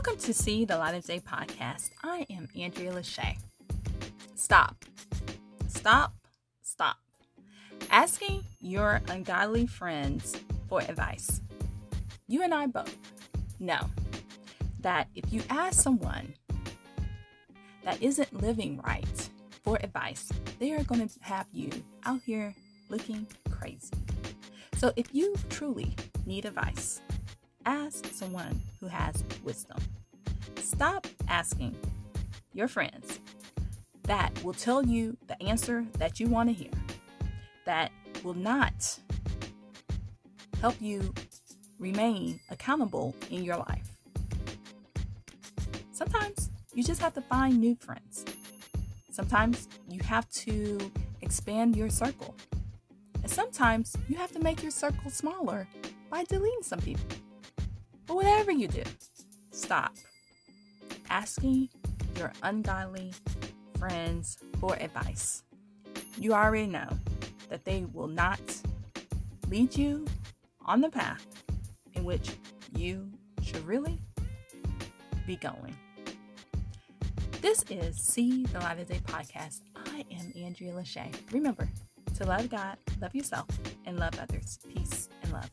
to See the Light of Day podcast. I am Andrea Lachey. Stop. Stop. Stop. Asking your ungodly friends for advice. You and I both know that if you ask someone that isn't living right for advice, they are going to have you out here looking crazy. So if you truly need advice, ask someone who has wisdom. Stop asking your friends that will tell you the answer that you want to hear, that will not help you remain accountable in your life. Sometimes you just have to find new friends. Sometimes you have to expand your circle. And sometimes you have to make your circle smaller by deleting some people. But whatever you do, stop asking your ungodly friends for advice. You already know that they will not lead you on the path in which you should really be going. This is See the Light of Day podcast. I am Andrea Lachey. Remember to love God, love yourself, and love others. Peace and love.